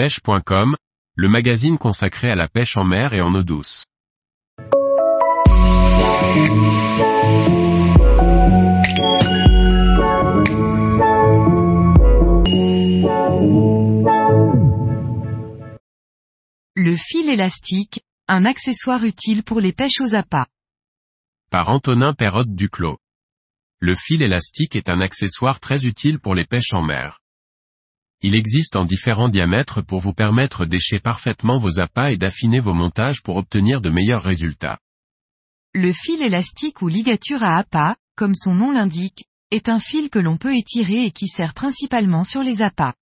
pêche.com, le magazine consacré à la pêche en mer et en eau douce. Le fil élastique, un accessoire utile pour les pêches aux appâts. Par Antonin Perrotte Duclos. Le fil élastique est un accessoire très utile pour les pêches en mer. Il existe en différents diamètres pour vous permettre d'écher parfaitement vos appâts et d'affiner vos montages pour obtenir de meilleurs résultats. Le fil élastique ou ligature à appât, comme son nom l'indique, est un fil que l'on peut étirer et qui sert principalement sur les appâts.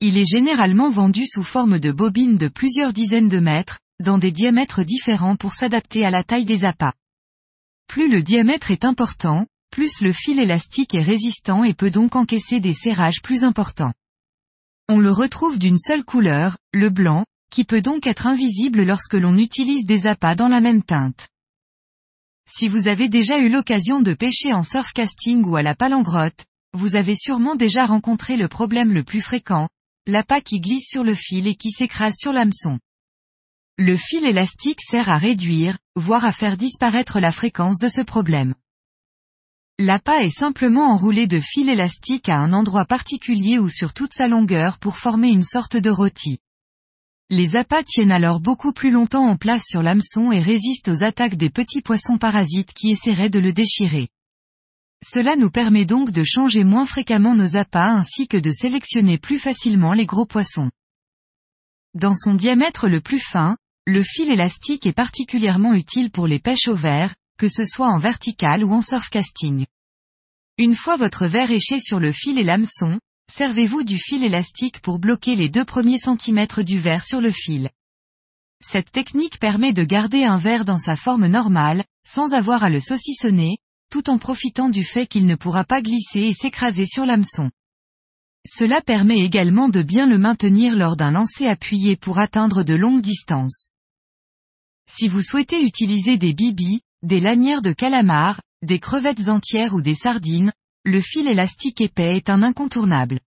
Il est généralement vendu sous forme de bobine de plusieurs dizaines de mètres, dans des diamètres différents pour s'adapter à la taille des appâts. Plus le diamètre est important, plus le fil élastique est résistant et peut donc encaisser des serrages plus importants. On le retrouve d'une seule couleur, le blanc, qui peut donc être invisible lorsque l'on utilise des appâts dans la même teinte. Si vous avez déjà eu l'occasion de pêcher en surfcasting ou à la palangrotte, vous avez sûrement déjà rencontré le problème le plus fréquent, l'appât qui glisse sur le fil et qui s'écrase sur l'hameçon. Le fil élastique sert à réduire, voire à faire disparaître la fréquence de ce problème. L'appât est simplement enroulé de fil élastique à un endroit particulier ou sur toute sa longueur pour former une sorte de rôti. Les appâts tiennent alors beaucoup plus longtemps en place sur l'hameçon et résistent aux attaques des petits poissons parasites qui essaieraient de le déchirer. Cela nous permet donc de changer moins fréquemment nos appâts ainsi que de sélectionner plus facilement les gros poissons. Dans son diamètre le plus fin, le fil élastique est particulièrement utile pour les pêches au verre, que ce soit en vertical ou en surfcasting. Une fois votre verre éché sur le fil et l'hameçon, servez-vous du fil élastique pour bloquer les deux premiers centimètres du verre sur le fil. Cette technique permet de garder un verre dans sa forme normale, sans avoir à le saucissonner, tout en profitant du fait qu'il ne pourra pas glisser et s'écraser sur l'hameçon. Cela permet également de bien le maintenir lors d'un lancer appuyé pour atteindre de longues distances. Si vous souhaitez utiliser des bibis, des lanières de calamar, des crevettes entières ou des sardines, le fil élastique épais est un incontournable.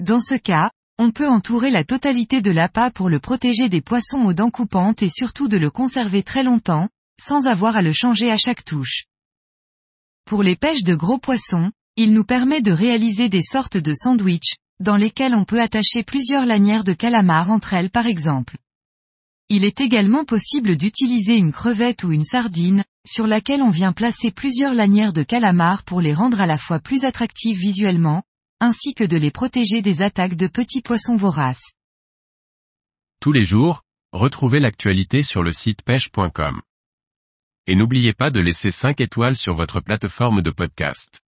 Dans ce cas, on peut entourer la totalité de l'appât pour le protéger des poissons aux dents coupantes et surtout de le conserver très longtemps, sans avoir à le changer à chaque touche. Pour les pêches de gros poissons, il nous permet de réaliser des sortes de sandwichs, dans lesquels on peut attacher plusieurs lanières de calamar entre elles par exemple. Il est également possible d'utiliser une crevette ou une sardine, sur laquelle on vient placer plusieurs lanières de calamar pour les rendre à la fois plus attractives visuellement, ainsi que de les protéger des attaques de petits poissons voraces. Tous les jours, retrouvez l'actualité sur le site pêche.com. Et n'oubliez pas de laisser 5 étoiles sur votre plateforme de podcast.